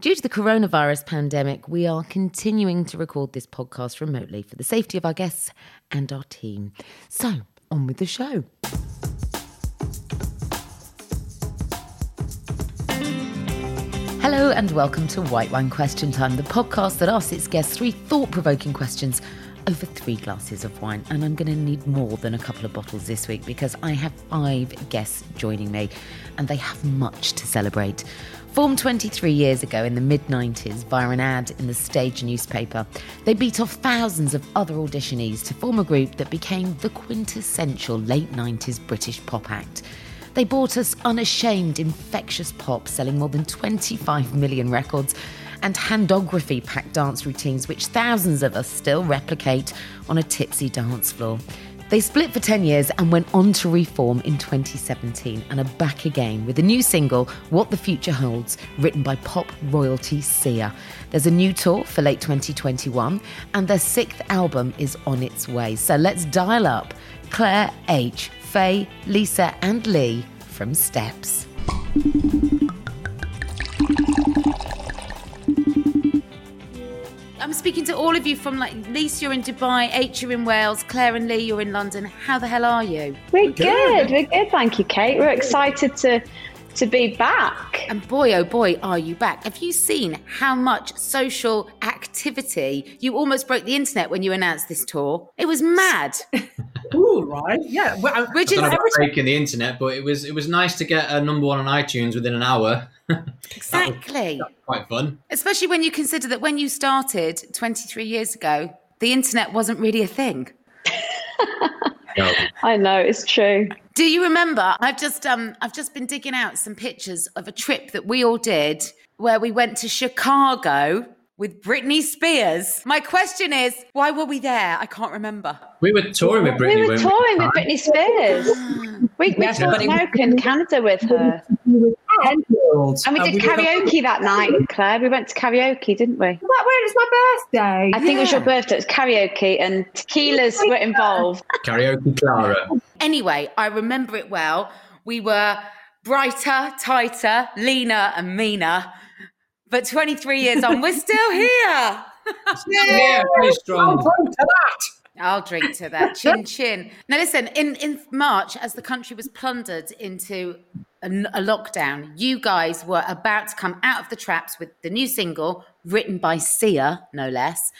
Due to the coronavirus pandemic, we are continuing to record this podcast remotely for the safety of our guests and our team. So, on with the show. Hello, and welcome to White Wine Question Time, the podcast that asks its guests three thought provoking questions over three glasses of wine. And I'm going to need more than a couple of bottles this week because I have five guests joining me and they have much to celebrate. Formed 23 years ago in the mid 90s via an ad in the stage newspaper, they beat off thousands of other auditionees to form a group that became the quintessential late 90s British pop act. They brought us unashamed, infectious pop, selling more than 25 million records, and handography packed dance routines, which thousands of us still replicate on a tipsy dance floor. They split for 10 years and went on to reform in 2017 and are back again with a new single, What the Future Holds, written by pop royalty Sia. There's a new tour for late 2021 and their sixth album is on its way. So let's dial up Claire H, Faye, Lisa, and Lee from Steps. I'm speaking to all of you from like Lisa, you're in Dubai, H, you're in Wales, Claire and Lee, you're in London. How the hell are you? We're good. We're good, thank you, Kate. We're excited to to be back. And boy, oh boy, are you back. Have you seen how much social activity? You almost broke the internet when you announced this tour. It was mad. Ooh, right. Yeah. Well, Which I is don't know about breaking the internet, but it was it was nice to get a number one on iTunes within an hour. exactly. Quite fun. Especially when you consider that when you started 23 years ago, the internet wasn't really a thing. No. I know it's true. Do you remember? I've just um I've just been digging out some pictures of a trip that we all did where we went to Chicago with Britney Spears. My question is, why were we there? I can't remember. We were touring with Britney. we were weren't touring with Britney Spears. We, we Yes, toured America and Canada with her. Ten-year-olds. And we did were- karaoke that night, Claire. We went to karaoke, didn't we? That when it's my birthday. I think it was your birthday. It was karaoke and tequilas were involved. Karaoke Clara. Anyway, I remember it well. We were brighter, tighter, leaner, and meaner. But 23 years on, we're still here. Yeah, very strong. Oh, to that. I'll drink to that. Chin chin. Now, listen, in, in March, as the country was plundered into a, a lockdown, you guys were about to come out of the traps with the new single, written by Sia, no less,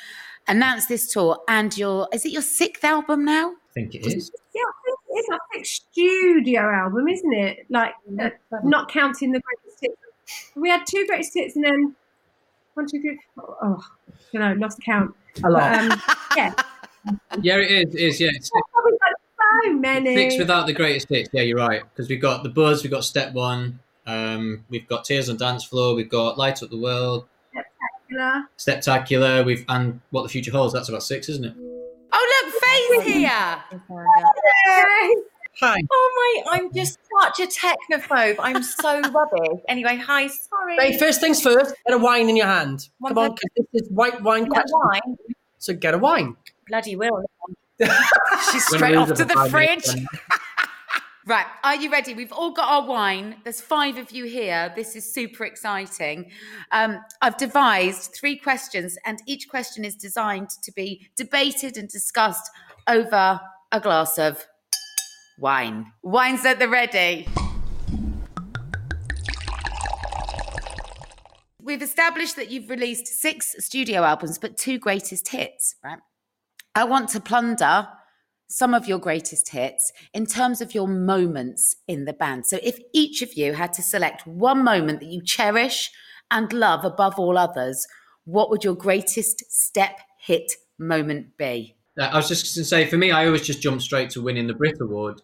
announced this tour. And your, is it your sixth album now? I think it is. Yeah, I think it's our sixth studio album, isn't it? Like, uh, not counting the greatest hits. We had two greatest hits and then one, two, three, four. Oh, you know, lost count. A But, um, yeah, Yeah, it is. It is. Yeah, it's Oh, we've had so many. six without the greatest hits. Yeah, you're right. Because we've got the Buzz, we've got Step One, um, we've got Tears on Dance Floor, we've got Light Up the World, Spectacular. Steptacular, we've and What the Future Holds. That's about six, isn't it? Oh, look, Faye's here. Yay. Hi. Oh my, I'm just such a technophobe. I'm so rubbish. Anyway, hi, sorry. Hey, first things first, get a wine in your hand. One Come on, second. 'cause this is white wine Get question. wine. So get a wine. Bloody will. She's straight off to the fridge. Right, are you ready? We've all got our wine. There's five of you here. This is super exciting. Um, I've devised three questions, and each question is designed to be debated and discussed over a glass of wine. Wine's at the ready. We've established that you've released six studio albums, but two greatest hits, right? I want to plunder some of your greatest hits in terms of your moments in the band. So, if each of you had to select one moment that you cherish and love above all others, what would your greatest step hit moment be? Uh, I was just going to say, for me, I always just jump straight to winning the Brit Award.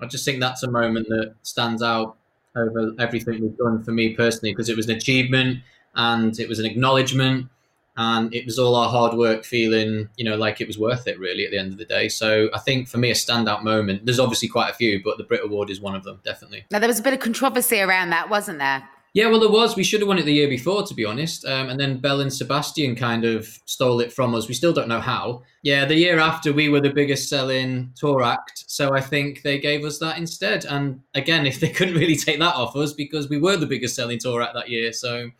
I just think that's a moment that stands out over everything we've done for me personally because it was an achievement and it was an acknowledgement and it was all our hard work feeling, you know, like it was worth it really at the end of the day. So I think for me, a standout moment, there's obviously quite a few, but the Brit Award is one of them, definitely. Now, there was a bit of controversy around that, wasn't there? Yeah, well, there was. We should have won it the year before, to be honest. Um, and then Belle and Sebastian kind of stole it from us. We still don't know how. Yeah, the year after, we were the biggest selling tour act. So I think they gave us that instead. And again, if they couldn't really take that off us because we were the biggest selling tour act that year. So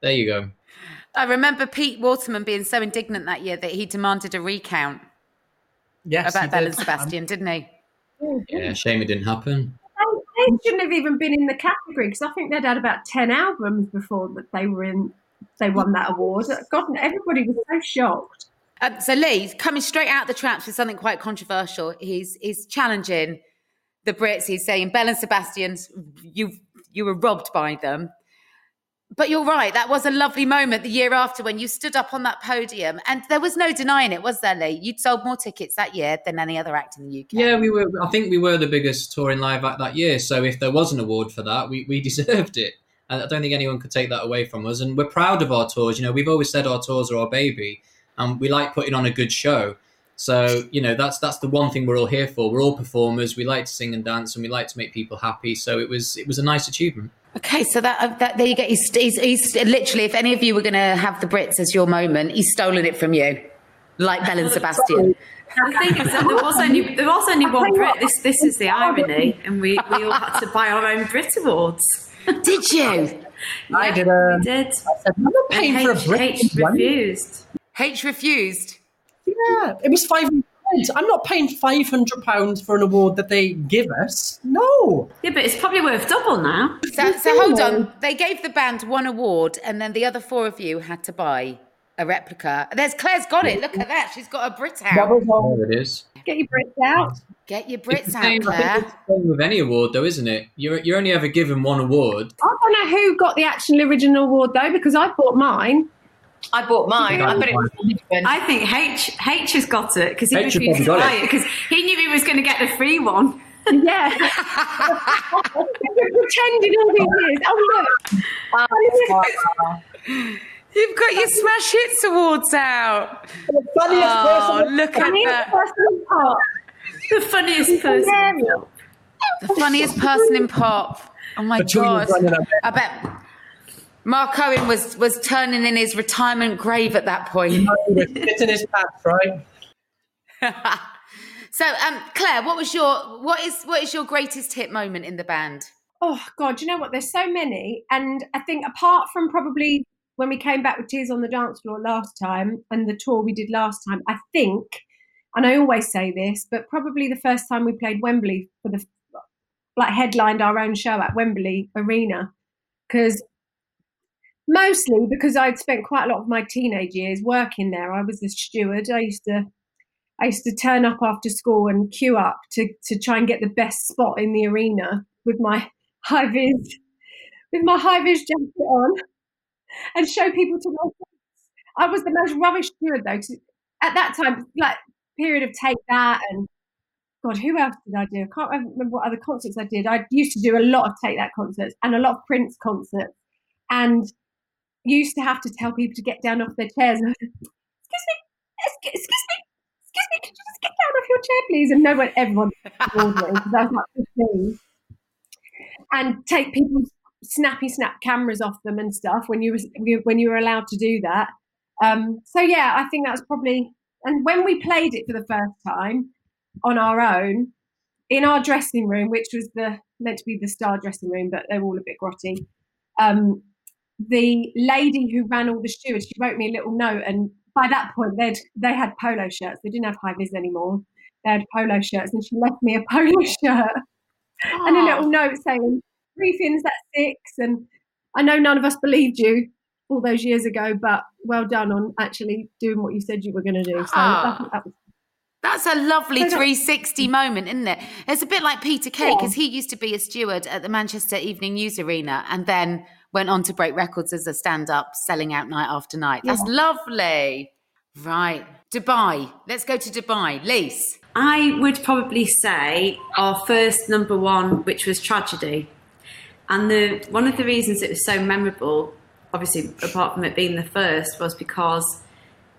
There you go. I remember Pete Waterman being so indignant that year that he demanded a recount Yes, about he Belle did. and Sebastian, didn't he? Yeah, shame it didn't happen. They, they shouldn't have even been in the category because I think they'd had about ten albums before that they were in. They won that award. God, everybody was so shocked. Um, so Lee, coming straight out the traps with something quite controversial, he's he's challenging the Brits. He's saying Belle and Sebastian's you you were robbed by them. But you're right, that was a lovely moment the year after when you stood up on that podium and there was no denying it, was there, Lee? You'd sold more tickets that year than any other act in the UK. Yeah, we were. I think we were the biggest touring live act that year. So if there was an award for that, we, we deserved it. And I don't think anyone could take that away from us. And we're proud of our tours. You know, we've always said our tours are our baby, and we like putting on a good show. So you know, that's that's the one thing we're all here for. We're all performers. We like to sing and dance, and we like to make people happy. So it was it was a nice achievement. Okay, so that, uh, that there you go. He's, he's, he's literally, if any of you were going to have the Brits as your moment, he's stolen it from you, like Belle and Sebastian. The thing is that there was only there was only one Brit. This this is the irony, and we, we all had to buy our own Brit awards. Did you? I did a. We did. I'm not paying for a Brit. H refused. H refused. Yeah, it was five hundred pounds. I'm not paying five hundred pounds for an award that they give us. No. Yeah, but it's probably worth double now. So, so hold on. They gave the band one award, and then the other four of you had to buy a replica. There's Claire's got it. Look at that. She's got a Brit out. There it is. Get your Brits out. Get your It's Brits the out, same, I think Claire. it's the same with any award, though, isn't it? You're you're only ever given one award. I don't know who got the Action Original Award though, because I bought mine. I bought mine. I bet it was different. I think H H has got it because he H refused to buy it. it because he knew he was going to get the free one. Yeah. pretended all these years. Oh look. Ah, oh, You've got your Smash Hits Awards out. Funniest Oh, person. look at Funniest that. person in pop. The funniest person. The funniest person in pop. Oh my Between God. I bet Mark Owen was, was turning in his retirement grave at that point. It's in his pants, right? So, um, Claire, what was your what is what is your greatest hit moment in the band? Oh God, you know what? There's so many, and I think apart from probably when we came back with Tears on the Dance Floor last time and the tour we did last time, I think, and I always say this, but probably the first time we played Wembley for the like headlined our own show at Wembley Arena, because mostly because I'd spent quite a lot of my teenage years working there. I was a steward. I used to I used to turn up after school and queue up to, to try and get the best spot in the arena with my high vis with my high vis jacket on and show people to my face. I was the most rubbish steward though. at that time, like period of take that and God, who else did I do? I can't remember what other concerts I did. I used to do a lot of take that concerts and a lot of Prince concerts, and used to have to tell people to get down off their chairs. excuse me, excuse, me, excuse me, could you just get down off your chair, please? And no one, everyone me because I was like 15. And take people's snappy snap cameras off them and stuff when you were when you were allowed to do that. Um, so yeah, I think that's probably. And when we played it for the first time on our own in our dressing room, which was the meant to be the star dressing room, but they're all a bit grotty. Um, the lady who ran all the stewards, she wrote me a little note, and by that point they'd they had polo shirts. They didn't have high vis anymore. They had polo shirts, and she left me a polo shirt and a little note saying three fins at six. And I know none of us believed you all those years ago, but well done on actually doing what you said you were going to do. So Ah. that, that was That's a lovely 360 moment, isn't it? It's a bit like Peter Kay because he used to be a steward at the Manchester Evening News Arena and then went on to break records as a stand-up, selling out night after night. That's lovely. Right, Dubai. Let's go to Dubai. Lise. I would probably say our first number one, which was tragedy, and the one of the reasons it was so memorable, obviously apart from it being the first, was because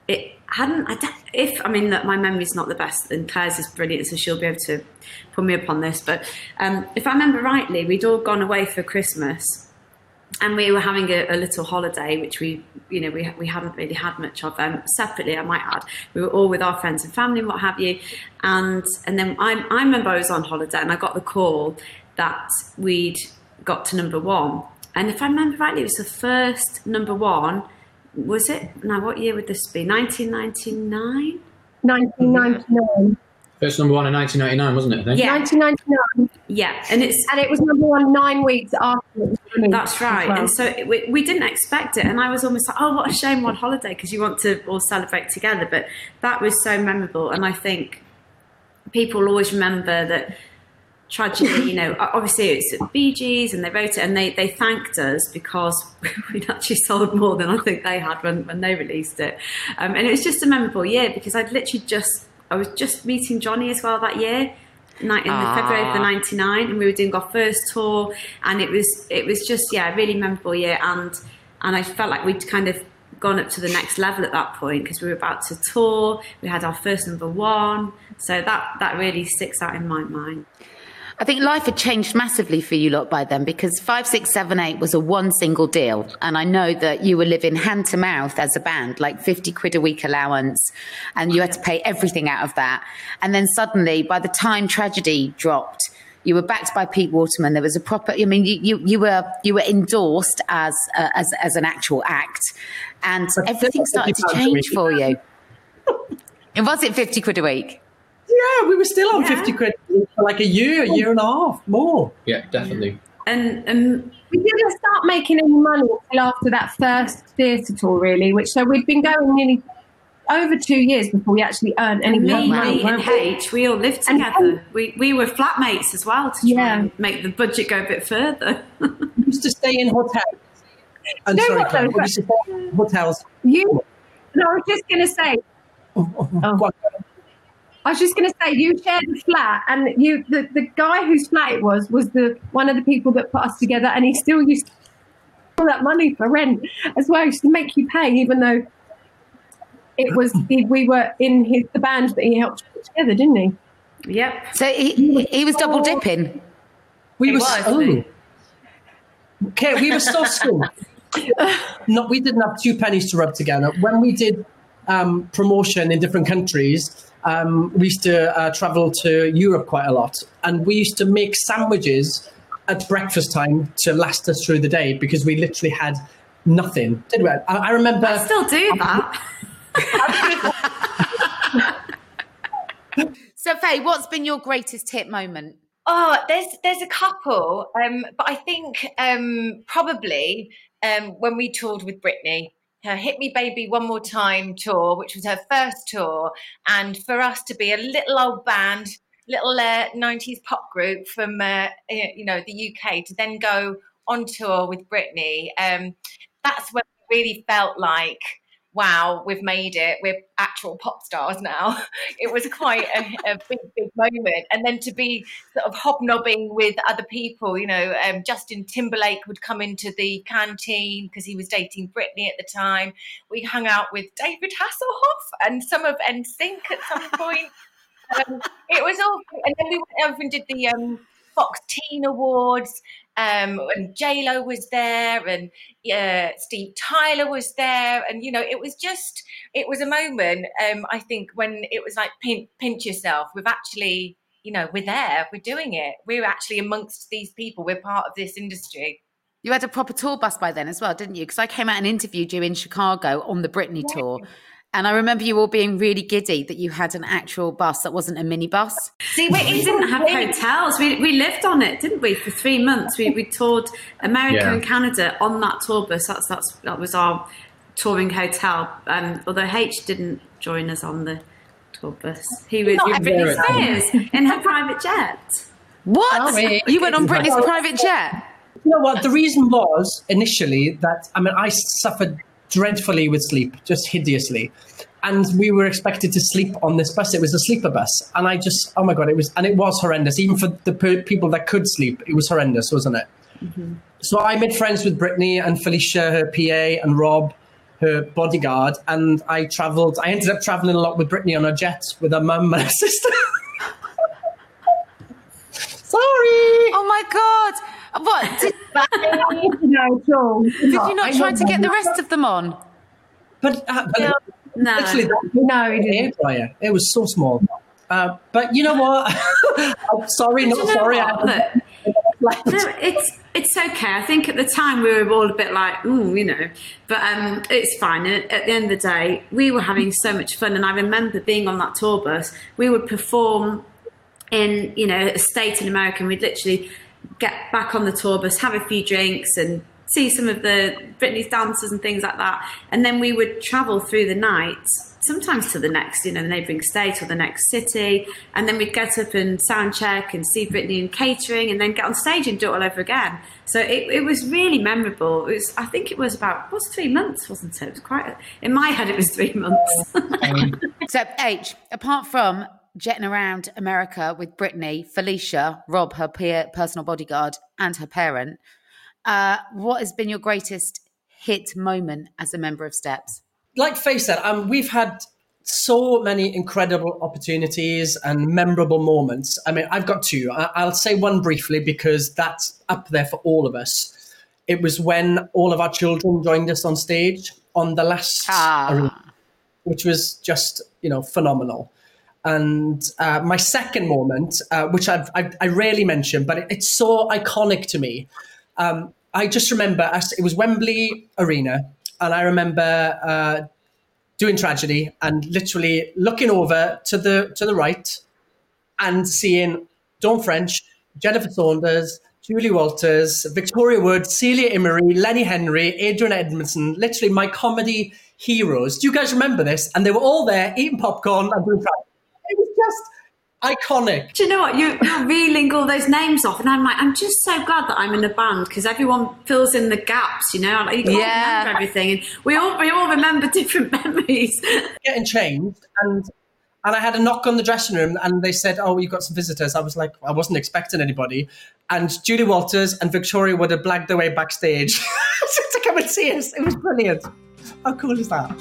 it hadn't. I don't- if I mean that my memory's not the best, and Claire's is brilliant, so she'll be able to pull me up on this. But um, if I remember rightly, we'd all gone away for Christmas, and we were having a, a little holiday, which we, you know, we we hadn't really had much of. Um, separately, I might add, we were all with our friends and family and what have you, and and then I I remember I was on holiday and I got the call that we'd got to number one. And if I remember rightly, it was the first number one. Was it? Now, what year would this be? 1999? 1999. First number one in 1999, wasn't it? I think? Yeah. 1999. Yeah, and it's And it was number one nine weeks after it was. That's right. well. And so it, we, we didn't expect it. And I was almost like, oh, what a shame we're holiday because you want to all celebrate together. But that was so memorable. And I think people always remember that tragedy, you know, obviously it's at Bee Gees and they wrote it and they, they thanked us because we'd actually sold more than I think they had when, when they released it. Um, and it was just a memorable year because I'd literally just, I was just meeting Johnny as well that year. Night in the Ah. February of the '99, and we were doing our first tour, and it was it was just yeah, a really memorable year, and and I felt like we'd kind of gone up to the next level at that point because we were about to tour. We had our first number one, so that that really sticks out in my mind. I think life had changed massively for you lot by then because 5678 was a one single deal. And I know that you were living hand to mouth as a band, like 50 quid a week allowance, and you had to pay everything out of that. And then suddenly, by the time Tragedy dropped, you were backed by Pete Waterman. There was a proper. I mean, you you, you were you were endorsed as uh, as as an actual act, and everything started to 50 pounds a change for you. And was it fifty quid a week? Yeah, we were still on Yeah. 50 quid for like a year, a year and a half more. Yeah, definitely. And and we didn't start making any money until after that first theatre tour, really. Which so we'd been going nearly over two years before we actually earned any me, money. me and weren't we? H, we all lived And- together. We we were flatmates as well to try Yeah. and make the budget go a bit further. We used to stay in hotels. I'm No, sorry, what, Claire, though? we used to stay in hotels. You. No, I was just going to say. Oh, oh, oh, oh, go on. I was just going to say you shared a flat, and you the, the guy whose flat it was was the one of the people that put us together, and he still used all that money for rent as well. He used to make you pay, even though it was we were in his the band that he helped put together, didn't he? yep. So he, he was double dipping. We were was, okay, we were so school. no, we didn't have two pennies to rub together. When we did um, promotion in different countries, um, we used to uh, travel to Europe quite a lot, and we used to make sandwiches at breakfast time to last us through the day because we literally had nothing. Did we? I, I remember. I still do that. So Faye, what's been your greatest hit moment? Oh, there's there's a couple, um, but I think um, probably um, when we toured with Britney, her "Hit Me Baby One More Time" tour, which was her first tour, and for us to be a little old band, little uh, '90s pop group from uh, eh, you know the UK, to then go on tour with Britney, um, that's when we really felt like. Wow, we've made it. We're actual pop stars now. It was quite a, a big, big moment. And then to be sort of hobnobbing with other people. You know, um, Justin Timberlake would come into the canteen because he was dating Britney at the time. We hung out with David Hasselhoff and some of NSYNC at some point. um, it was all, and then we went over and did the um, Fox Teen Awards. Um, and J Lo was there, and yeah, Steve Tyler was there, and you know, it was just, it was a moment. Um, I think when it was like pinch, pinch yourself. We've actually, you know, we're there, we're doing it. We're actually amongst these people. We're part of this industry. You had a proper tour bus by then as well, didn't you? Because I came out and interviewed you in Chicago on the Britney tour. And I remember you all being really giddy that you had an actual bus that wasn't a minibus. See, we're We didn't have hotels. We, we lived on it, didn't we? For three months, we, we toured America Yeah. and Canada on that tour bus. That's that's that was our touring hotel. Um, although H didn't join us on the tour bus, he was Not with Britney. Spears in her private jet. What? Sorry. You went on Britney's private jet? You know what? The reason was initially that I mean I suffered dreadfully with sleep, just hideously, and we were expected to sleep on this bus. It was a sleeper bus, and I just oh my god, it was and it was horrendous. Even for the per- people that could sleep, it was horrendous, wasn't it? Mm-hmm. So I made friends with Britney and Felicia, her PA, and Rob, her bodyguard, and I travelled. I ended up travelling a lot with Britney on a jet with her mum and her sister. Sorry. Oh my God. What? Did, no, at all. did you I not know try to get the rest of them on? But, uh, but No, literally, that No, he an didn't. air fryer. It was so small. Uh, but you know what? I'm sorry, not Do you know sorry. what? I, Look, Like, No, it's it's okay. I think at the time we were all a bit like, ooh, you know, but um, it's fine. And at the end of the day, we were having so much fun, and I remember being on that tour bus. We would perform in you know a state in America, and we'd literally get back on the tour bus, have a few drinks, and see some of the Britney's dancers and things like that, and then we would travel through the night sometimes to the next, you know, the neighbouring state or the next city. And then we'd get up and sound check and see Britney and catering and then get on stage and do it all over again. So it, it was really memorable. It was, I think it was about, it was three months, wasn't it? It was quite, in my head, it was three months. Um, so, H, apart from jetting around America with Britney, Felicia, Rob, her peer, personal bodyguard, and her parent, uh, what has been your greatest hit moment as a member of Steps? like Faye said, um, we've had so many incredible opportunities and memorable moments. I mean, I've got two. I- I'll say one briefly because that's up there for all of us. It was when all of our children joined us on stage on the last Ah. arena, which was just you know phenomenal. And uh, my second moment, uh, which I've, I, I rarely mention, but it, it's so iconic to me. Um, I just remember it was Wembley Arena, and I remember uh, doing tragedy and literally looking over to the to the right and seeing Dawn French, Jennifer Saunders, Julie Walters, Victoria Wood, Celia Imrie, Lenny Henry, Adrian Edmondson, literally my comedy heroes. Do you guys remember this? And they were all there eating popcorn and doing tragedy. It was just iconic. Do you know what? You, you're reeling all those names off, and I'm like, I'm just so glad that I'm in a band because everyone fills in the gaps. You know, like, you can't Yeah. remember everything, and we all we all remember different memories. getting changed and and I had a knock on the dressing room and they said, Oh, you've got some visitors. I was like, I wasn't expecting anybody. And Julie Walters and Victoria Wood have blagged their way backstage to come and see us. It was brilliant. How cool is that?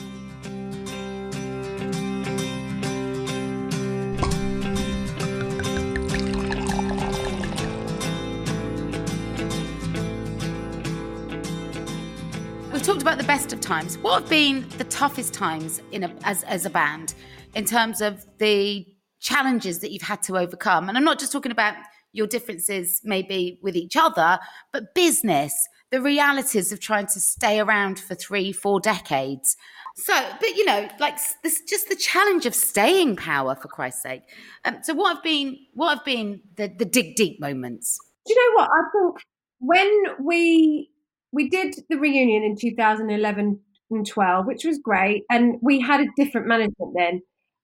Best of times. What have been the toughest times in a, as as a band in terms of the challenges that you've had to overcome? And I'm not just talking about your differences maybe with each other, but business, the realities of trying to stay around for three, four decades. So, but you know, like this, just the challenge of staying power for Christ's sake. Um, so, what have been what have been the the dig deep moments? Do you know what? I think when we we did the reunion in 2011 and 12, which was great, and we had a different management then.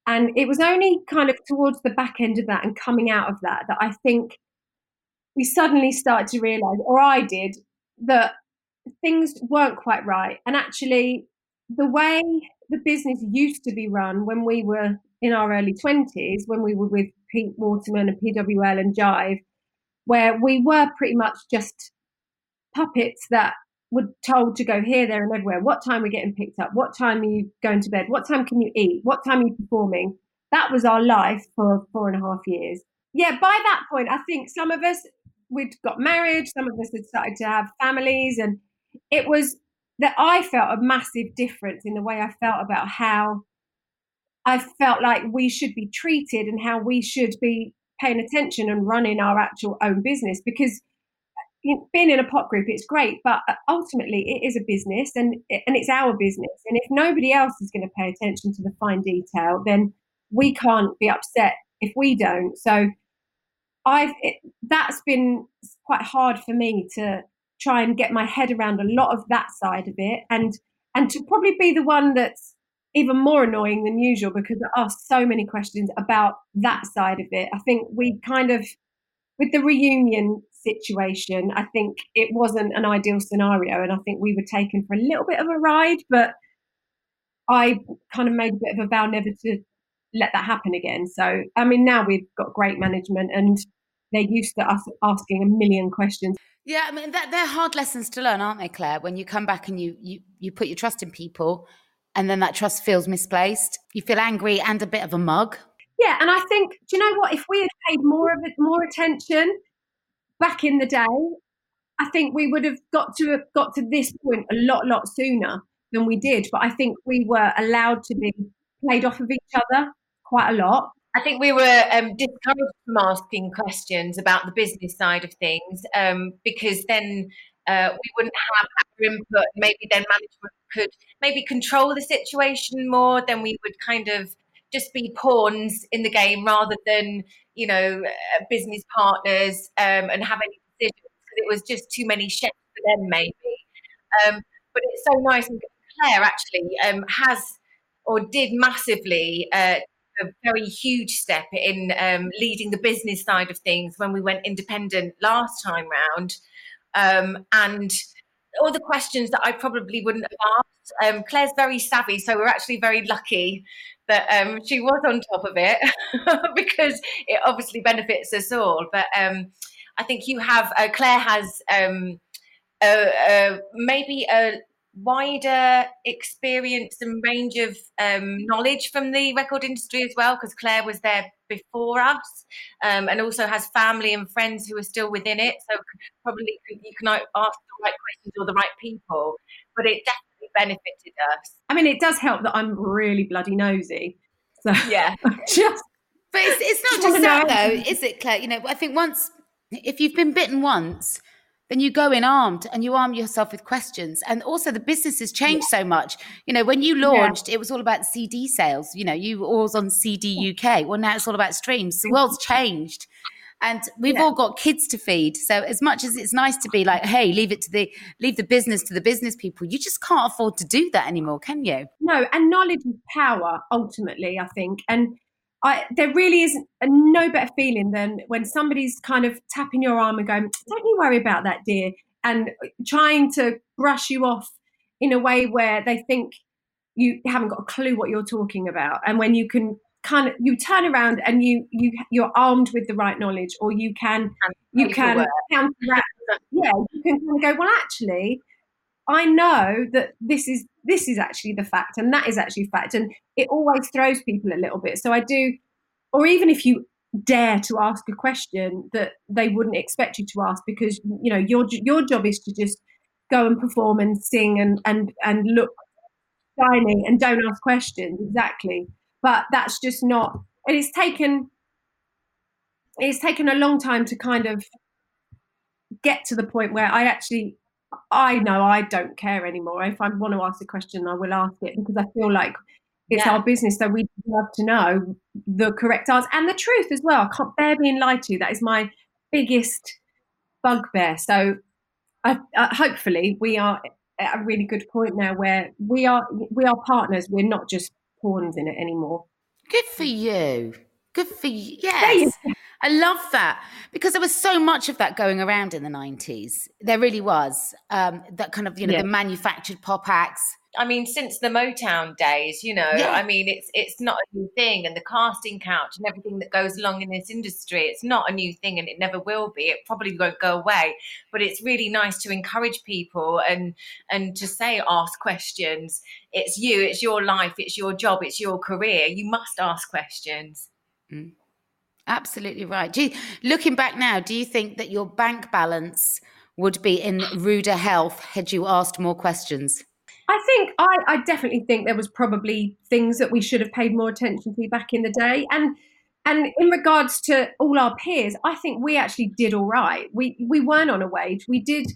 And it was only kind of towards the back end of that and coming out of that that I think we suddenly started to realize, or I did, that things weren't quite right. And actually, the way the business used to be run when we were in our early 20s, when we were with Pete Waterman and PWL and Jive, where we were pretty much just puppets that were told to go here, there, and everywhere. What time we're getting picked up? What time are you going to bed? What time can you eat? What time are you performing? That was our life for four and a half years. Yeah, by that point, I think some of us we'd got married, some of us had started to have families, and it was that I felt a massive difference in the way I felt about how I felt like we should be treated and how we should be paying attention and running our actual own business because being in a pop group it's great but uh, ultimately it is a business and and it's our business and if nobody else is going to pay attention to the fine detail then we can't be upset if we don't so i've it, that's been quite hard for me to try and get my head around a lot of that side of it and and to probably be the one that's even more annoying than usual because I asked so many questions about that side of it. I think we kind of, with the reunion situation, I think it wasn't an ideal scenario. And I think we were taken for a little bit of a ride, but I kind of made a bit of a vow never to let that happen again. So, I mean, now we've got great management and they're used to us asking a million questions. Yeah, I mean that they're hard lessons to learn, aren't they, Claire? When you come back and you you you put your trust in people, and then that trust feels misplaced, you feel angry and a bit of a mug. Yeah, and I think, do you know what? If we had paid more of it, more attention back in the day, I think we would have got to have got to this point a lot, lot sooner than we did. But I think we were allowed to be played off of each other quite a lot. I think we were um, discouraged from asking questions about the business side of things um, because then uh, we wouldn't have our input. Maybe then management could maybe control the situation more. Then we would kind of just be pawns in the game rather than you know uh, business partners um, and have any decisions because it was just too many chefs for them maybe. Um, but it's so nice and Claire actually um, has or did massively uh, a very huge step in um, leading the business side of things when we went independent last time round. Um, and all the questions that I probably wouldn't have asked. Um, Claire's very savvy, so we're actually very lucky that um, she was on top of it because it obviously benefits us all. But um, I think you have, uh, Claire has um, maybe a wider experience and range of um, knowledge from the record industry as well, because Claire was there before us, um, and also has family and friends who are still within it. So probably you can ask the right questions or the right people, but it definitely benefited us. I mean, it does help that I'm really bloody nosy. So yeah, just. But it's, it's not just that though, is it, Claire? You know, I think once if you've been bitten once then you go in armed and you arm yourself with questions. And also, the business has changed yeah. so much. You know, when you launched, yeah. it was all about CD sales. You know, you were always on CD UK. Well, now it's all about streams. The world's changed. And we've yeah. all got kids to feed. So as much as it's nice to be like, hey, leave it to the leave the business to the business people, you just can't afford to do that anymore, can you? No, and knowledge is power ultimately, I think. And I, there really is a, no better feeling than when somebody's kind of tapping your arm and going, "Don't you worry about that, dear," and trying to brush you off in a way where they think you haven't got a clue what you're talking about, and when you can kind of you turn around and you you you're armed with the right knowledge, or you can you can counteract. Yeah, you can kind of go, well, actually, I know that this is this is actually the fact and that is actually fact and it always throws people a little bit. So i do or even if you dare to ask a question that they wouldn't expect you to ask because you know your your job is to just go and perform and sing and and and look shiny and don't ask questions. Exactly but that's just not and it's taken it's taken a long time to kind of get to the point where i actually I know I don't care anymore. If I want to ask a question, I will ask it because I feel like it's yeah. our business, so we love to know the correct answer and the truth as well. I can't bear being lied to. That is my biggest bugbear. So, I, uh, hopefully, we are at a really good point now where we are we are partners. We're not just pawns in it anymore. Good for you. Good for you. Yes. I love that because there was so much of that going around in the 90s. There really was. Um, that kind of, you know, yeah. the manufactured pop acts. I mean, since the Motown days, you know, yeah. I mean, it's it's not a new thing, and the casting couch and everything that goes along in this industry, it's not a new thing, and it never will be. It probably won't go away, but it's really nice to encourage people and and to say ask questions. It's you, it's your life, it's your job, it's your career. You must ask questions. Mm. Absolutely right. You, looking back now, do you think that your bank balance would be in ruder health had you asked more questions? I think I, I, definitely think there was probably things that we should have paid more attention to back in the day. And and in regards to all our peers, I think we actually did all right. We we weren't on a wage. We did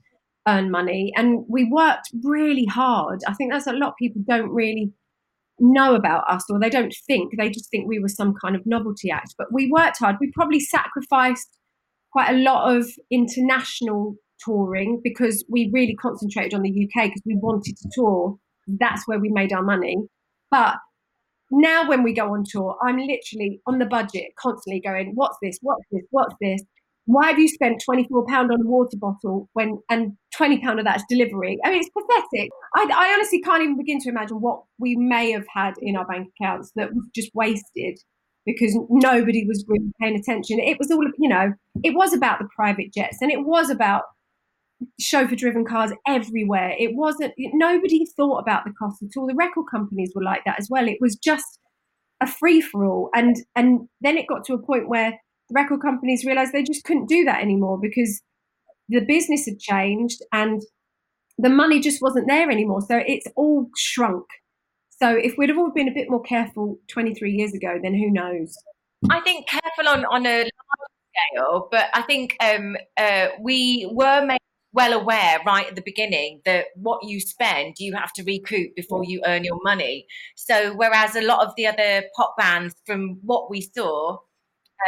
earn money and we worked really hard. I think that's a lot of people don't really know about us or they don't think they just think we were some kind of novelty act but we worked hard we probably sacrificed quite a lot of international touring because we really concentrated on the UK because we wanted to tour that's where we made our money but now when we go on tour i'm literally on the budget constantly going what's this what's this what's this why have you spent £24 on a water bottle when and £20 of that's delivery? I mean, it's pathetic. I, I, honestly can't even begin to imagine what we may have had in our bank accounts that we've just wasted because nobody was really paying attention. It was all, you know, it was about the private jets and it was about chauffeur driven cars everywhere. It wasn't, nobody thought about the cost at all. The record companies were like that as well. It was just a free for all. And, and then it got to a point where the record companies realized they just couldn't do that anymore because the business had changed and the money just wasn't there anymore. So it's all shrunk. So if we'd have all been a bit more careful 23 years ago, then who knows? I think careful on on a large scale, but I think um, uh, we were made well aware right at the beginning that what you spend you have to recoup before you earn your money. So whereas a lot of the other pop bands, from what we saw,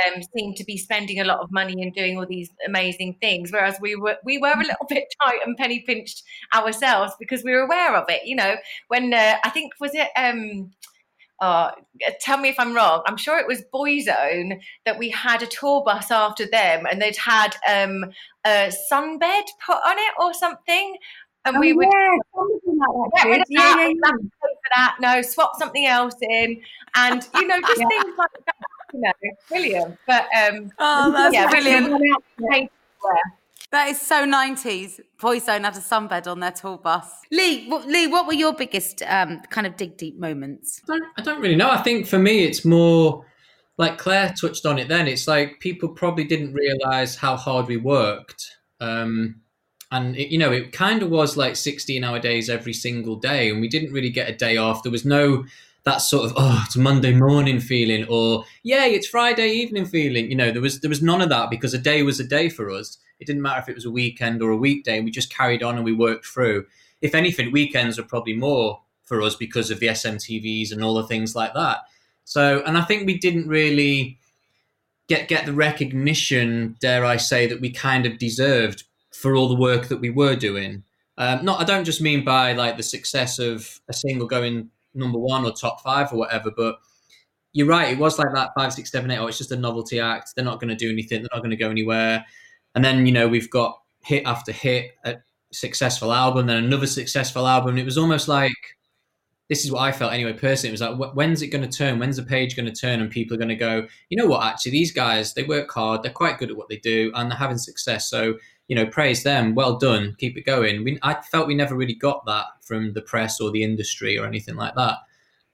um, seem to be spending a lot of money and doing all these amazing things, whereas we were we were a little bit tight and penny pinched ourselves because we were aware of it. You know, when uh, I think was it. Um, uh, tell me if I'm wrong. I'm sure it was Boyzone that we had a tour bus after them, and they'd had um, a sunbed put on it or something, and Oh, we would yeah, something like that, get rid of. Yeah, that, yeah, that. No, swap something else in, and you know, just Yeah. things like that. You know, brilliant. But um, Oh, that's yeah, brilliant. Brilliant. That is so 90s. Boyzone had a sunbed on their tour bus. Lee, what, Lee, what were your biggest um, kind of dig deep moments? I don't, I don't really know. I think for me, it's more like Claire touched on it then. It's like people probably didn't realize how hard we worked. Um, and, it, you know, it kind of was like 16 hour days every single day, and we didn't really get a day off. There was no that sort of oh it's Monday morning feeling or yay it's Friday evening feeling you know there was there was none of that because a day was a day for us it didn't matter if it was a weekend or a weekday we just carried on and we worked through if anything weekends are probably more for us because of the SMTVs and all the things like that so and I think we didn't really get get the recognition dare I say that we kind of deserved for all the work that we were doing um, not I don't just mean by like the success of a single going number one or top five or whatever. But you're right, it was like that five, six, seven, eight. Oh, it's just a novelty act. They're not going to do anything. They're not going to go anywhere. And then you know we've got hit after hit, a successful album, then another successful album. It was almost like this is what I felt anyway. Personally, it was like, when's it going to turn? When's the page going to turn? And people are going to go, you know what? Actually, these guys they work hard. They're quite good at what they do, and they're having success. So you know, praise them. Well done. Keep it going. We, I felt we never really got that from the press or the industry or anything like that.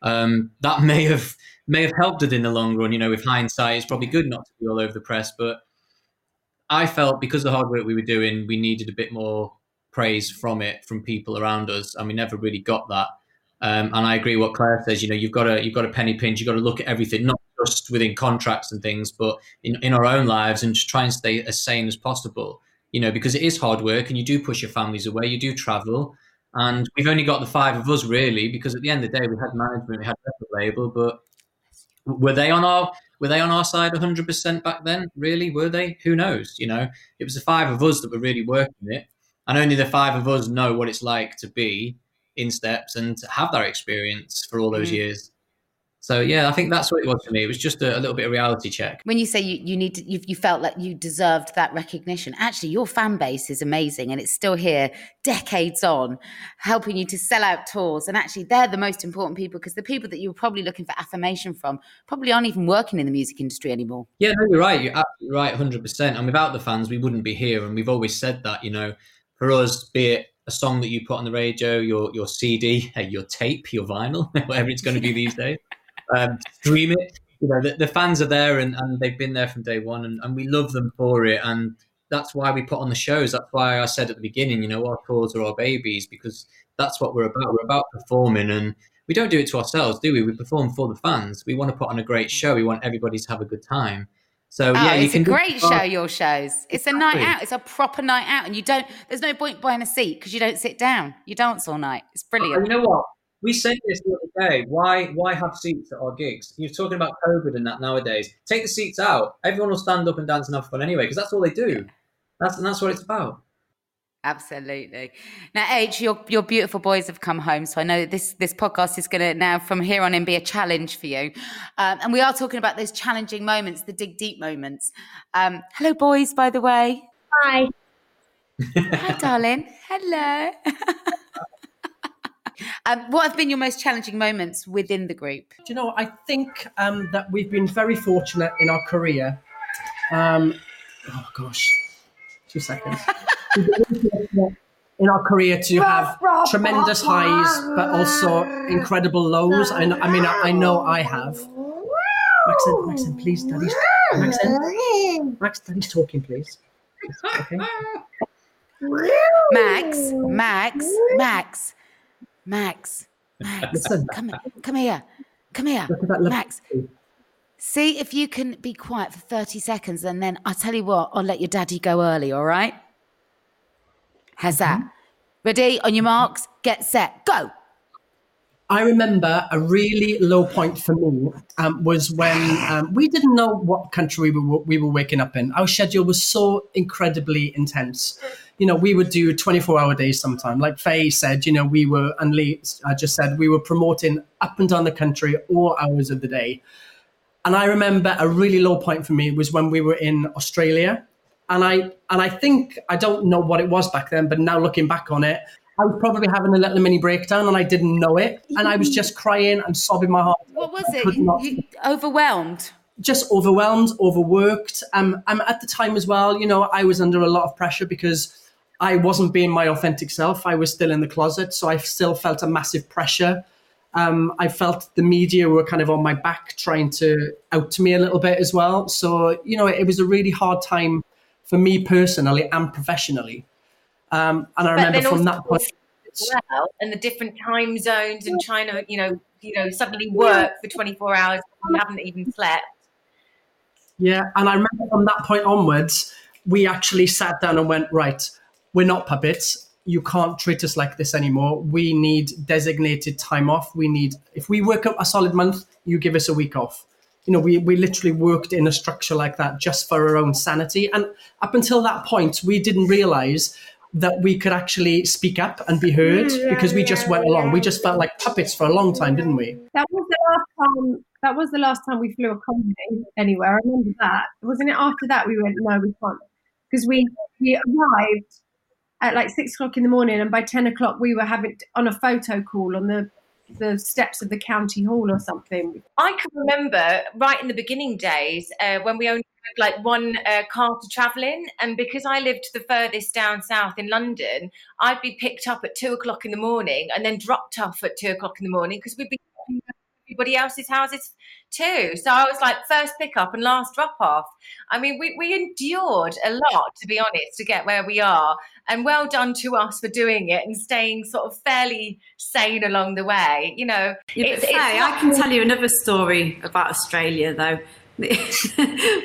Um, that may have may have helped it in the long run. You know, with hindsight, it's probably good not to be all over the press. But I felt because the hard work we were doing, we needed a bit more praise from it from people around us, and we never really got that. Um, and I agree what Claire says. You know, you've got to you've got to penny pinch. You've got to look at everything, not just within contracts and things, but in, in our own lives, and just try and stay as sane as possible you know, because it is hard work and you do push your families away, you do travel. And we've only got the five of us really, because at the end of the day, we had management, we had record label, but were they on our were they on our side 100% back then? Really, were they? Who knows? You know, it was the five of us that were really working it, and only the five of us know what it's like to be in steps and to have that experience for all those Mm. years. So yeah, I think that's what it was for me. It was just a, a little bit of reality check. When you say you, you need to, you, you felt like you deserved that recognition, actually, your fan base is amazing and it's still here decades on, helping you to sell out tours. And actually, they're the most important people because the people that you were probably looking for affirmation from probably aren't even working in the music industry anymore. Yeah, no, you're right. You're absolutely right, 100%. And without the fans, we wouldn't be here. And we've always said that, you know, for us, be it a song that you put on the radio, your your CD, your tape, your vinyl, whatever it's going to be these days, um, stream it. You know, the, the fans are there and, and they've been there from day one and, and we love them for it. And that's why we put on the shows. That's why I said at the beginning, you know, our tours are our babies because that's what we're about. We're about performing and we don't do it to ourselves, do we? We perform for the fans. We want to put on a great show. We want everybody to have a good time. So Oh, yeah, you it's a great show, your shows. It's a night out. It's a proper night out. And you don't, there's no point buying a seat because you don't sit down. You dance all night. It's brilliant. you know what? We said this the other day. Why why have seats at our gigs? You're talking about COVID and that nowadays. Take the seats out. Everyone will stand up and dance and have fun anyway, because that's all they do. That's and that's what it's about. Absolutely. Now, H, your your beautiful boys have come home, so I know this this podcast is going to now from here on in be a challenge for you, um, and we are talking about those challenging moments, the dig deep moments. Um, hello, boys. By the way, Hi. hi, darling. Hello. um, what have been your most challenging moments within the group? Do you know, I think um, that we've been very fortunate in our career. Um, oh gosh, two seconds. We've been very fortunate in our career to have tremendous highs, but also incredible lows. I, know, I mean, I, I know I have. Macsen, Macsen, please, Daddy's. Macsen, Max, Daddy's talking, please. Okay. Max, Max, Max, Max, Max. Come, come here, come here, Look at that look. Max. See if you can be quiet for 30 seconds and then I'll tell you what, I'll let your daddy go early, all right? How's that? Mm-hmm. Ready? On your marks, get set, go. I remember a really low point for me um, was when um, we didn't know what country we were, we were waking up in. Our schedule was so incredibly intense. You know, we would do 24 hour days sometime. Like Faye said, you know, we were, and Lee I just said, we were promoting up and down the country all hours of the day. And I remember a really low point for me was when we were in Australia. And I and I think I don't know what it was back then, but now looking back on it, I was probably having a little mini breakdown and I didn't know it. And I was just crying and sobbing my heart. What was I it? You, overwhelmed? just overwhelmed, overworked. Um, um, at the time as well, you know, I was under a lot of pressure because I wasn't being my authentic self. I was still in the closet, so I still felt a massive pressure. Um, I felt the media were kind of on my back, trying to out to me a little bit as well. So you know, it was a really hard time for me personally and professionally. Um, and I remember from that point. well, and the different time zones and China, you know, you know, suddenly work for 24 hours, you haven't even slept. Yeah, and I remember from that point onwards, we actually sat down and went, right, we're not puppets. You can't treat us like this anymore. We need designated time off. We need, if we work up a solid month, you give us a week off. You know, we, we literally worked in a structure like that just for our own sanity. And up until that point, we didn't realize that we could actually speak up and be heard mm, because we just went along. We just felt like puppets for a long time, didn't we? That was the last time. That was the last time we flew a combi anywhere. I remember that. Wasn't it after that we went? No, we can't because we we arrived at like six o'clock in the morning, and by ten o'clock we were having on a photo call on the the steps of the county hall or something. I can remember right in the beginning days uh, when we only had like one uh, car to travel in, and because I lived the furthest down south in London, I'd be picked up at two o'clock in the morning and then dropped off at two o'clock in the morning because we'd be everybody else's houses too. So I was like first pick up and last drop off. I mean, we, we endured a lot, to be honest, to get where we are. And well done to us for doing it and staying sort of fairly sane along the way. You know, Yeah, it's- it's not I can tell you another story about Australia, though.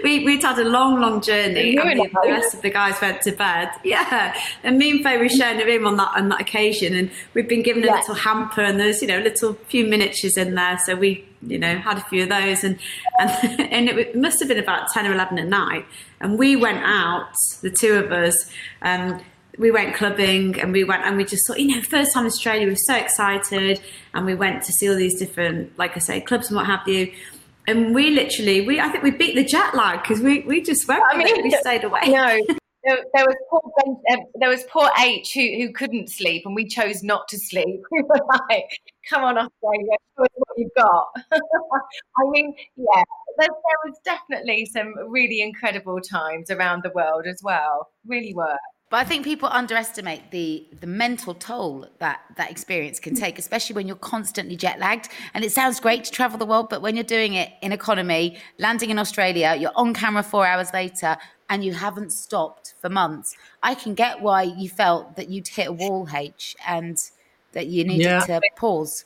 we, we'd had a long, long journey, You and and the, rest of the guys went to bed. Yeah, and me and Faye were sharing a room on that on that occasion, and we'd been given a Yeah. little hamper, and there's you know a little few miniatures in there, so we you know had a few of those, and and and it must have been about ten or eleven at night, and we went out, the two of us. Um, we went clubbing and we went and we just thought, you know, first time in Australia, we were so excited and we went to see all these different, like I say, clubs and what have you. And we literally, we I think we beat the jet lag because we, we just went. I mean, we stayed away. No, there, there was poor ben, um, there was poor H who, who couldn't sleep, and we chose not to sleep. We were like, "Come on, Australia, show us what you've got." I mean, yeah, there, there was definitely some really incredible times around the world as well. Really were. But I think people underestimate the the mental toll that that experience can take, especially when you're constantly jet lagged. And it sounds great to travel the world, but when you're doing it in economy, landing in Australia, you're on camera four hours later, and you haven't stopped for months. I can get why you felt that you'd hit a wall, H, and that you needed Yeah. to pause.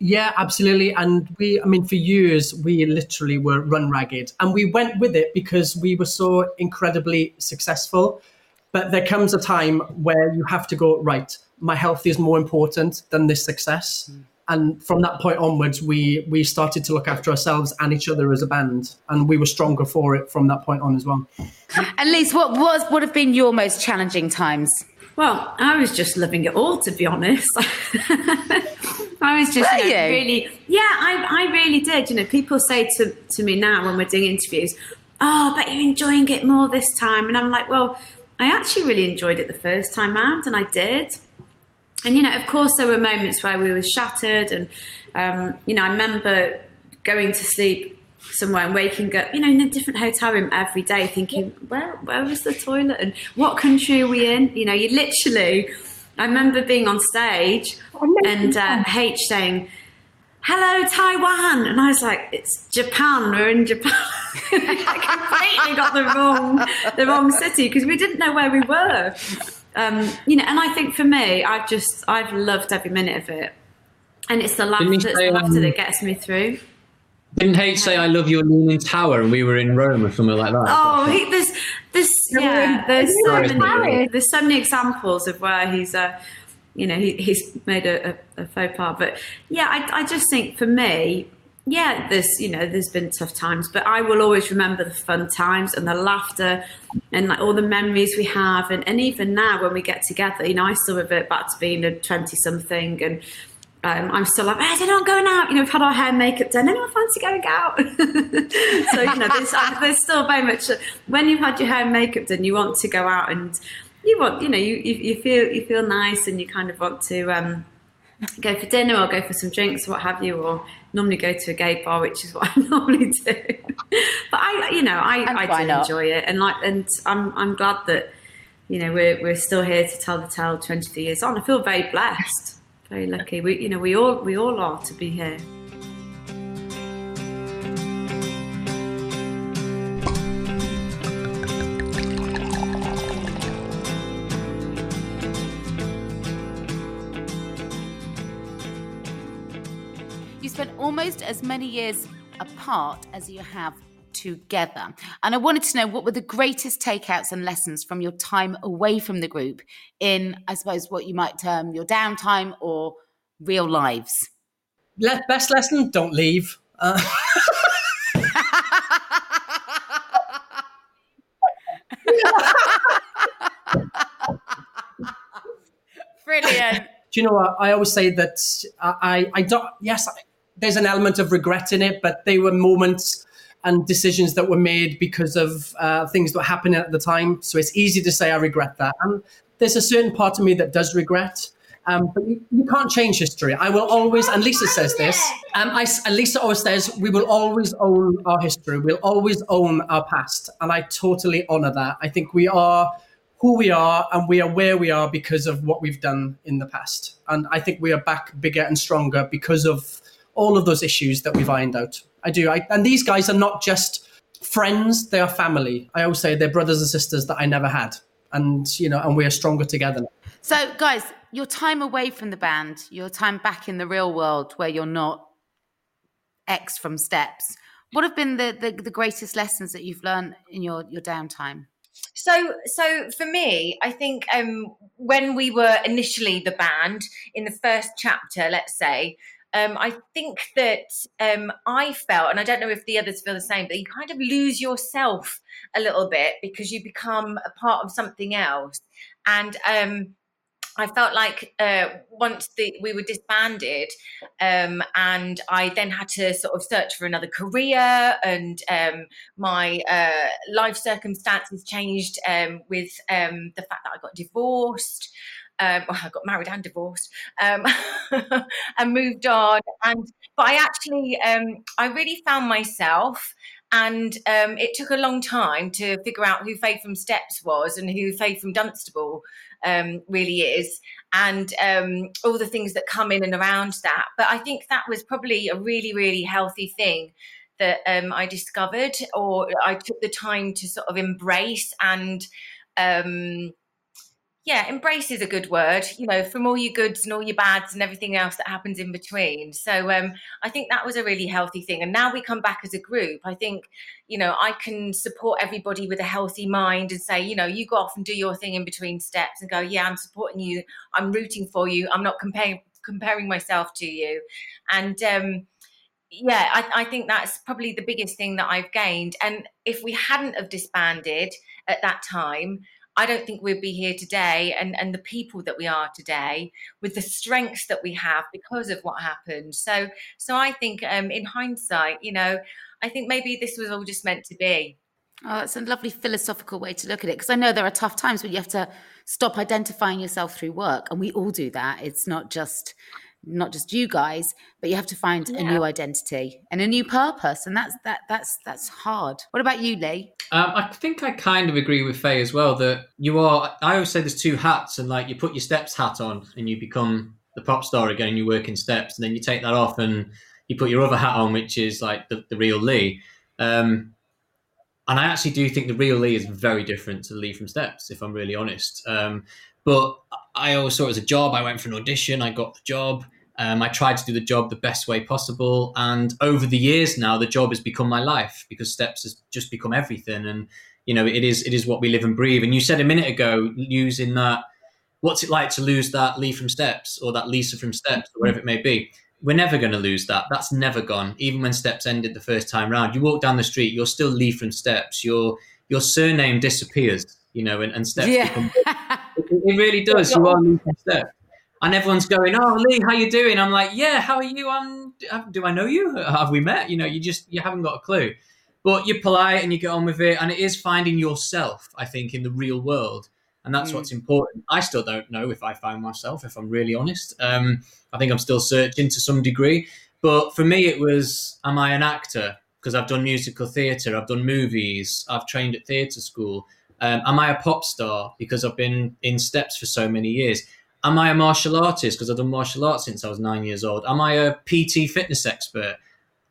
Yeah, absolutely. And we, I mean, for years, we literally were run ragged and we went with it because we were so incredibly successful. But there comes a time where you have to go, right, my health is more important than this success. Hmm. And from that point onwards, we, we started to look after ourselves and each other as a band. And we were stronger for it from that point on as well. And Lise, what was what have been your most challenging times? Well, I was just loving it all, to be honest. I was just you know, you? really, yeah, I, I really did. You know, people say to, to me now when we're doing interviews, oh, but you're enjoying it more this time. And I'm like, well, I actually really enjoyed it the first time round, and I did. And, you know, of course, there were moments where we were shattered. And, um, you know, I remember going to sleep somewhere and waking up, you know, in a different hotel room every day, thinking, where, where was the toilet and what country are we in? You know, you literally, I remember being on stage and uh, H saying, hello, Taiwan. And I was like, it's Japan, we're in Japan. I completely got the wrong, the wrong city because we didn't know where we were. Um, you know, and I think for me, I've just, I've loved every minute of it. And it's the laughter, you it's say, the laughter um, that gets me through. Didn't H say I love your leaning tower and we were in Rome or something like that? Oh, he, there's, there's, yeah, there's so many, there's so many examples of where he's, uh, you know, he, he's made a, a, a faux pas. But yeah, I, I just think for me, yeah, there's, you know, there's been tough times, but I will always remember the fun times and the laughter and like all the memories we have. And, and even now when we get together, you know, I still revert back to being a 20 something and, um, I'm still like, "Is anyone going out? You know, we've had our hair and makeup done. Anyone fancy going out? so, you know, there's, there's still very much, when you've had your hair and makeup done, you want to go out and you want, you know, you, you, you feel you feel nice and you kind of want to um, go for dinner or go for some drinks, what have you, or normally go to a gay bar, which is what I normally do. but I, you know, I, I do not? enjoy it, and like, and I'm I'm glad that you know we're we're still here to tell the tale 23 years on. I feel very blessed, very lucky. We, you know, we all we all are to be here. Almost as many years apart as you have together. And I wanted to know what were the greatest takeouts and lessons from your time away from the group in, I suppose, what you might term your downtime or real lives? Le- best lesson: don't leave. Uh, Brilliant. do you know what? I always say that I, I, don't. Yes, I, there's an element of regret in it, but they were moments and decisions that were made because of uh, things that happening at the time. So it's easy to say I regret that. And there's a certain part of me that does regret. Um, but you, you can't change history. I will always, and Lisa says this. Um, I, and Lisa always says we will always own our history. We'll always own our past, and I totally honour that. I think we are who we are and we are where we are because of what we've done in the past. And I think we are back bigger and stronger because of all of those issues that we've ironed out. I do. I, and these guys are not just friends, they are family. I always say they're brothers and sisters that I never had. And, you know, and we are stronger together. So, guys, your time away from the band, your time back in the real world where you're not X from steps, what have been the, the, the greatest lessons that you've learned in your, your downtime? So, so for me, I think um, when we were initially the band in the first chapter, let's say, um, I think that um, I felt, and I don't know if the others feel the same, but you kind of lose yourself a little bit because you become a part of something else. And um, I felt like uh, once the, we were disbanded, um, and I then had to sort of search for another career, and um, my uh, life circumstances changed um, with um, the fact that I got divorced. Um, well, I got married and divorced, um, and moved on. And but I actually, um, I really found myself, and um, it took a long time to figure out who Faye from Steps was and who Faye from Dunstable um, really is, and um, all the things that come in and around that. But I think that was probably a really, really healthy thing that I discovered, or I took the time to sort of embrace and. Yeah, embrace is a good word, you know, from all your goods and all your bads and everything else that happens in between. So um, I think that was a really healthy thing. And now we come back as a group. I think, you know, I can support everybody with a healthy mind and say, you know, you go off and do your thing in between steps and go, yeah, I'm supporting you. I'm rooting for you. I'm not comparing comparing myself to you. And um, yeah, I, I think that's probably the biggest thing that I've gained. And if we hadn't have disbanded at that time, I don't think we'd be here today and, and the people that we are today with the strengths that we have because of what happened. So so I think um, in hindsight, you know, I think maybe this was all just meant to be. Oh, that's a lovely philosophical way to look at it. Because I know there are tough times when you have to stop identifying yourself through work, and we all do that. It's not just not just you guys, but you have to find a new identity and a new purpose, and that's that that's that's hard. What about you, Lee? Um, I think I kind of agree with Faye as well that you are. I always say there's two hats, and like you put your steps hat on and you become the pop star again, and you work in steps, and then you take that off and you put your other hat on, which is like the, the real Lee. Um, and I actually do think the real Lee is very different to the Lee from Steps, if I'm really honest. Um, but I always saw it as a job. I went for an audition, I got the job, Um, I tried to do the job the best way possible, and over the years now, the job has become my life because steps has just become everything. And you know, it is it is what we live and breathe. And you said a minute ago, using that, what's it like to lose that Lee from Steps or that Lisa from Steps or whatever it may be? We're never going to lose that. That's never gone. Even when Steps ended the first time round, you walk down the street, you're still Lee from Steps. Your your surname disappears, you know, and, and Steps. Yeah. Become, it, it really does. You are Lee from Steps and everyone's going, "Oh, Lee, how you doing?" I'm like, "Yeah, how are you? Um, do I know you? Have we met? You know, you just you haven't got a clue." But you're polite and you get on with it, and it is finding yourself. I think in the real world, and that's mm. what's important. I still don't know if I find myself, if I'm really honest. Um, I think I'm still searching to some degree. But for me, it was, am I an actor? Because I've done musical theatre, I've done movies, I've trained at theatre school. Um, am I a pop star? Because I've been in steps for so many years Am I a martial artist? Because I've done martial arts since I was nine years old. Am I a PT fitness expert?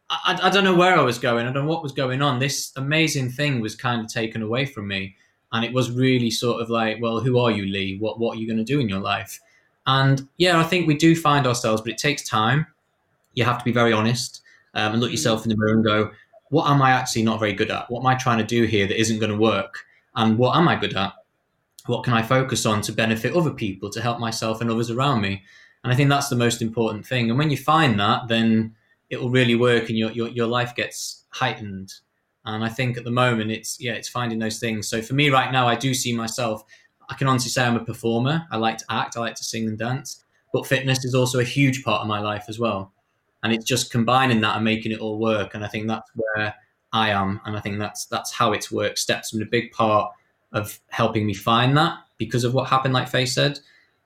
I, I, don't know where I was going. I don't know what was going on. This amazing thing was kind of taken away from me. And it was really sort of like, well, who are you, Lee? What, what are you going to do in your life? And yeah, I think we do find ourselves, but it takes time. You have to be very honest um, and look yourself in the mirror and go, what am I actually not very good at? What am I trying to do here that isn't going to work? And what am I good at? What can I focus on to benefit other people, to help myself and others around me? And I think that's the most important thing. And when you find that, then it will really work and your, your, your life gets heightened. And I think at the moment it's yeah, it's finding those things. So for me right now, I do see myself. I can honestly say I'm a performer. I like to act. I like to sing and dance. But fitness is also a huge part of my life as well. And it's just combining that and making it all work. And I think that's where I am. And I think that's that's how it's worked. Steps been a big part of helping me find that because of what happened, like Faye said.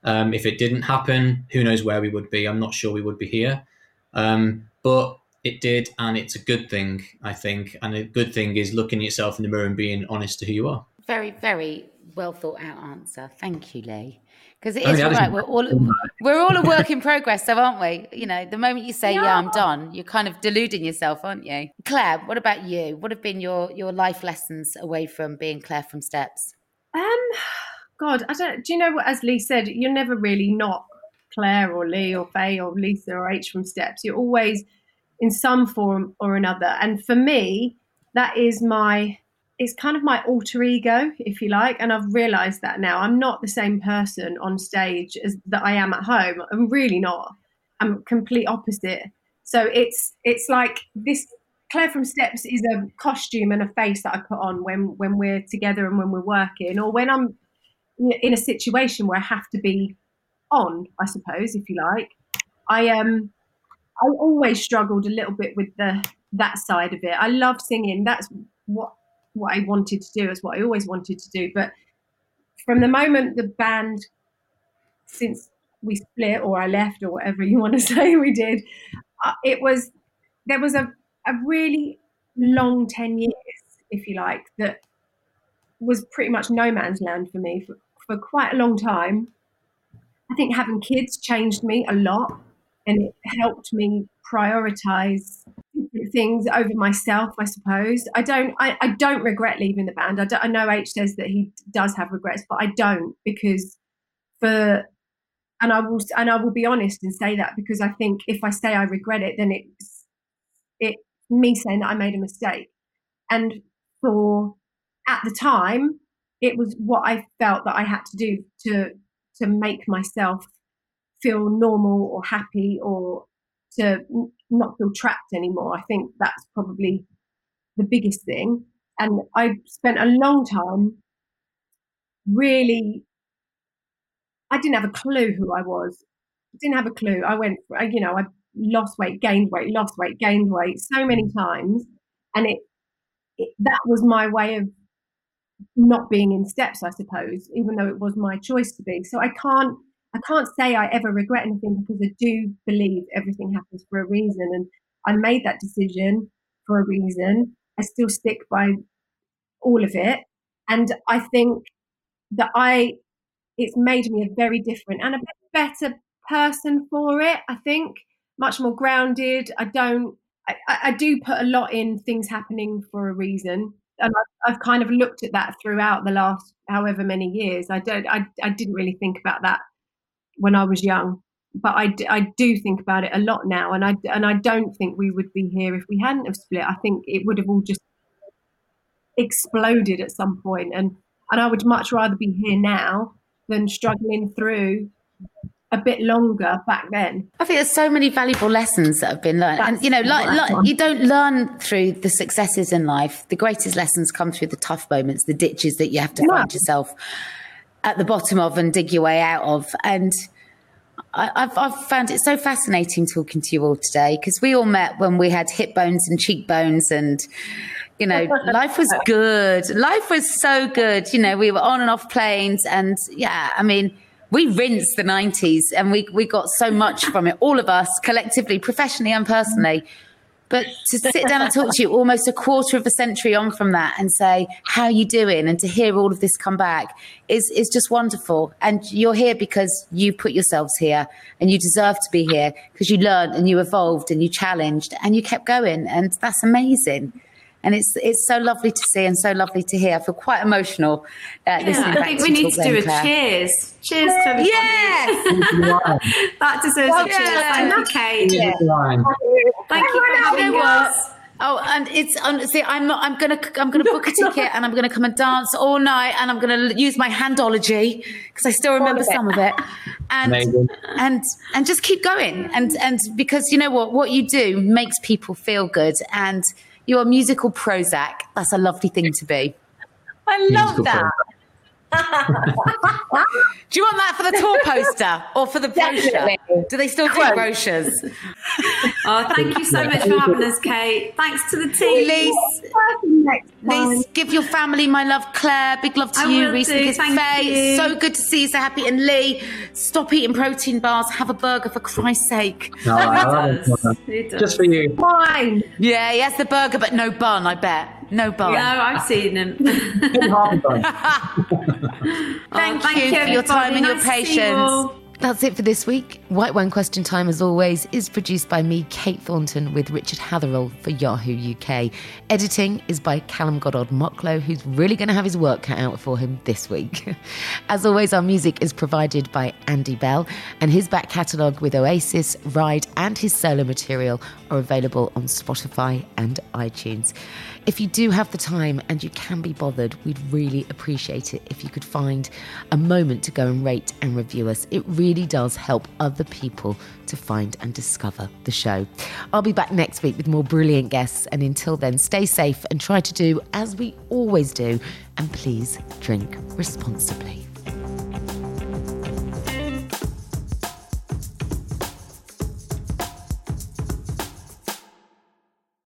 Um, if it didn't happen, who knows where we would be? I'm not sure we would be here. Um, but it did, and it's a good thing, I think. And a good thing is looking at yourself in the mirror and being honest to who you are. Very, very well thought out answer. Thank you, Lee. Because it is oh, right. We're all we're all a work in progress, so aren't we? You know, the moment you say, yeah. "Yeah, I'm done," you're kind of deluding yourself, aren't you? Claire, what about you? What have been your your life lessons away from being Claire from Steps? Um, God, I don't. Do you know what? As Lee said, you're never really not Claire or Lee or Faye or Lisa or H from Steps. You're always in some form or another. And for me, that is my it's kind of my alter ego, if you like, and I've realised that now. I'm not the same person on stage as that I am at home. I'm really not. I'm complete opposite. So it's it's like this. Claire from Steps is a costume and a face that I put on when when we're together and when we're working, or when I'm in a situation where I have to be on, I suppose, if you like. I um I always struggled a little bit with the that side of it. I love singing. That's what what I wanted to do, is what I always wanted to do. But from the moment the band, since we split or I left or whatever you want to say we did, uh, it was there was a, a really long 10 years, if you like, that was pretty much no man's land for me for, for quite a long time. I think having kids changed me a lot and it helped me prioritize things over myself i suppose. I don't i, I don't regret leaving the band. I, I know h says that he does have regrets but i don't because for and i will and i will be honest and say that because i think if i say i regret it then it's it me saying that i made a mistake. And for at the time it was what i felt that i had to do to to make myself feel normal or happy or to not feel trapped anymore. I think that's probably the biggest thing. And I spent a long time really, I didn't have a clue who I was. Didn't have a clue. I went, you know, I lost weight, gained weight, lost weight, gained weight so mm. many times. And it, it that was my way of not being in steps, I suppose, even though it was my choice to be. So I can't I can't say I ever regret anything because I do believe everything happens for a reason. And I made that decision for a reason. I still stick by all of it. And I think that I, it's made me a very different and a better person for it. I think much more grounded. I don't, I, I do put a lot in things happening for a reason. And I've, I've kind of looked at that throughout the last however many years. I don't, I, I didn't really think about that when I was young. but I, I do think about it a lot now, and I and I don't think we would be here if we hadn't have split. I think it would have all just exploded at some point, and and I would much rather be here now than struggling through a bit longer back then. I think there's so many valuable lessons that have been learned, That's and you know, like, like you don't learn through the successes in life. The greatest lessons come through the tough moments, the ditches that you have to No. find yourself at the bottom of and dig your way out of. And I, I've, I've found it so fascinating talking to you all today because we all met when we had hip bones and cheekbones and. You know, life was good. Life was so good. You know, we were on and off planes, and yeah, I mean, we rinsed the 90s and we, we got so much from it, all of us collectively, professionally and personally. But to sit down and talk to you almost a quarter of a century on from that and say, how are you doing? And to hear all of this come back is, is just wonderful. And you're here because you put yourselves here and you deserve to be here because you learned and you evolved and you challenged and you kept going. And that's amazing. And it's it's so lovely to see and so lovely to hear. I feel quite emotional uh, listening I back think we need talk to then, do a Claire. cheers. Cheers to everybody. Yes! That deserves a cheers. Thank you, Kate. Thank you for having You us. Oh, and it's um, see, I'm. I'm gonna. I'm gonna book a ticket, and I'm gonna come and dance all night, and I'm gonna use my handology because I still remember some of it, and Amazing. and and just keep going, and and because you know what, what you do makes people feel good, and you're a musical Prozac. That's a lovely thing to be. I love Musical that. Do you want that for the tour poster or for the brochure? Definitely. Do they still do brochures? Oh, thank you so much for having us, Kate. Thanks to the team. Lise, Next. Lise, give your family my love, Claire. Big love to I you, Reese. do, Because thank Faye, you. so good to see you so happy. And Lee, stop eating protein bars. Have a burger for Christ's sake. No, I love it. Does? Just for you. Fine. Yeah, he has the burger, but no bun. I bet no bun. No, I've seen him. Oh, thank, Oh, thank you, you, for your time and everybody. your Nice to see you patience. all. That's it for this week. White Wine Question Time, as always, is produced by me, Kate Thornton, with Richard Hatherall for Yahoo UK. Editing is by Callum Goddard Mocklow, who's really going to have his work cut out for him this week. As always, our music is provided by Andy Bell, and his back catalogue with Oasis, Ride, and his solo material are available on Spotify and iTunes. If you do have the time and you can be bothered, we'd really appreciate it if you could find a moment to go and rate and review us. It really does help other people to find and discover the show. I'll be back next week with more brilliant guests, and until then, stay safe and try to do as we always do, and please drink responsibly.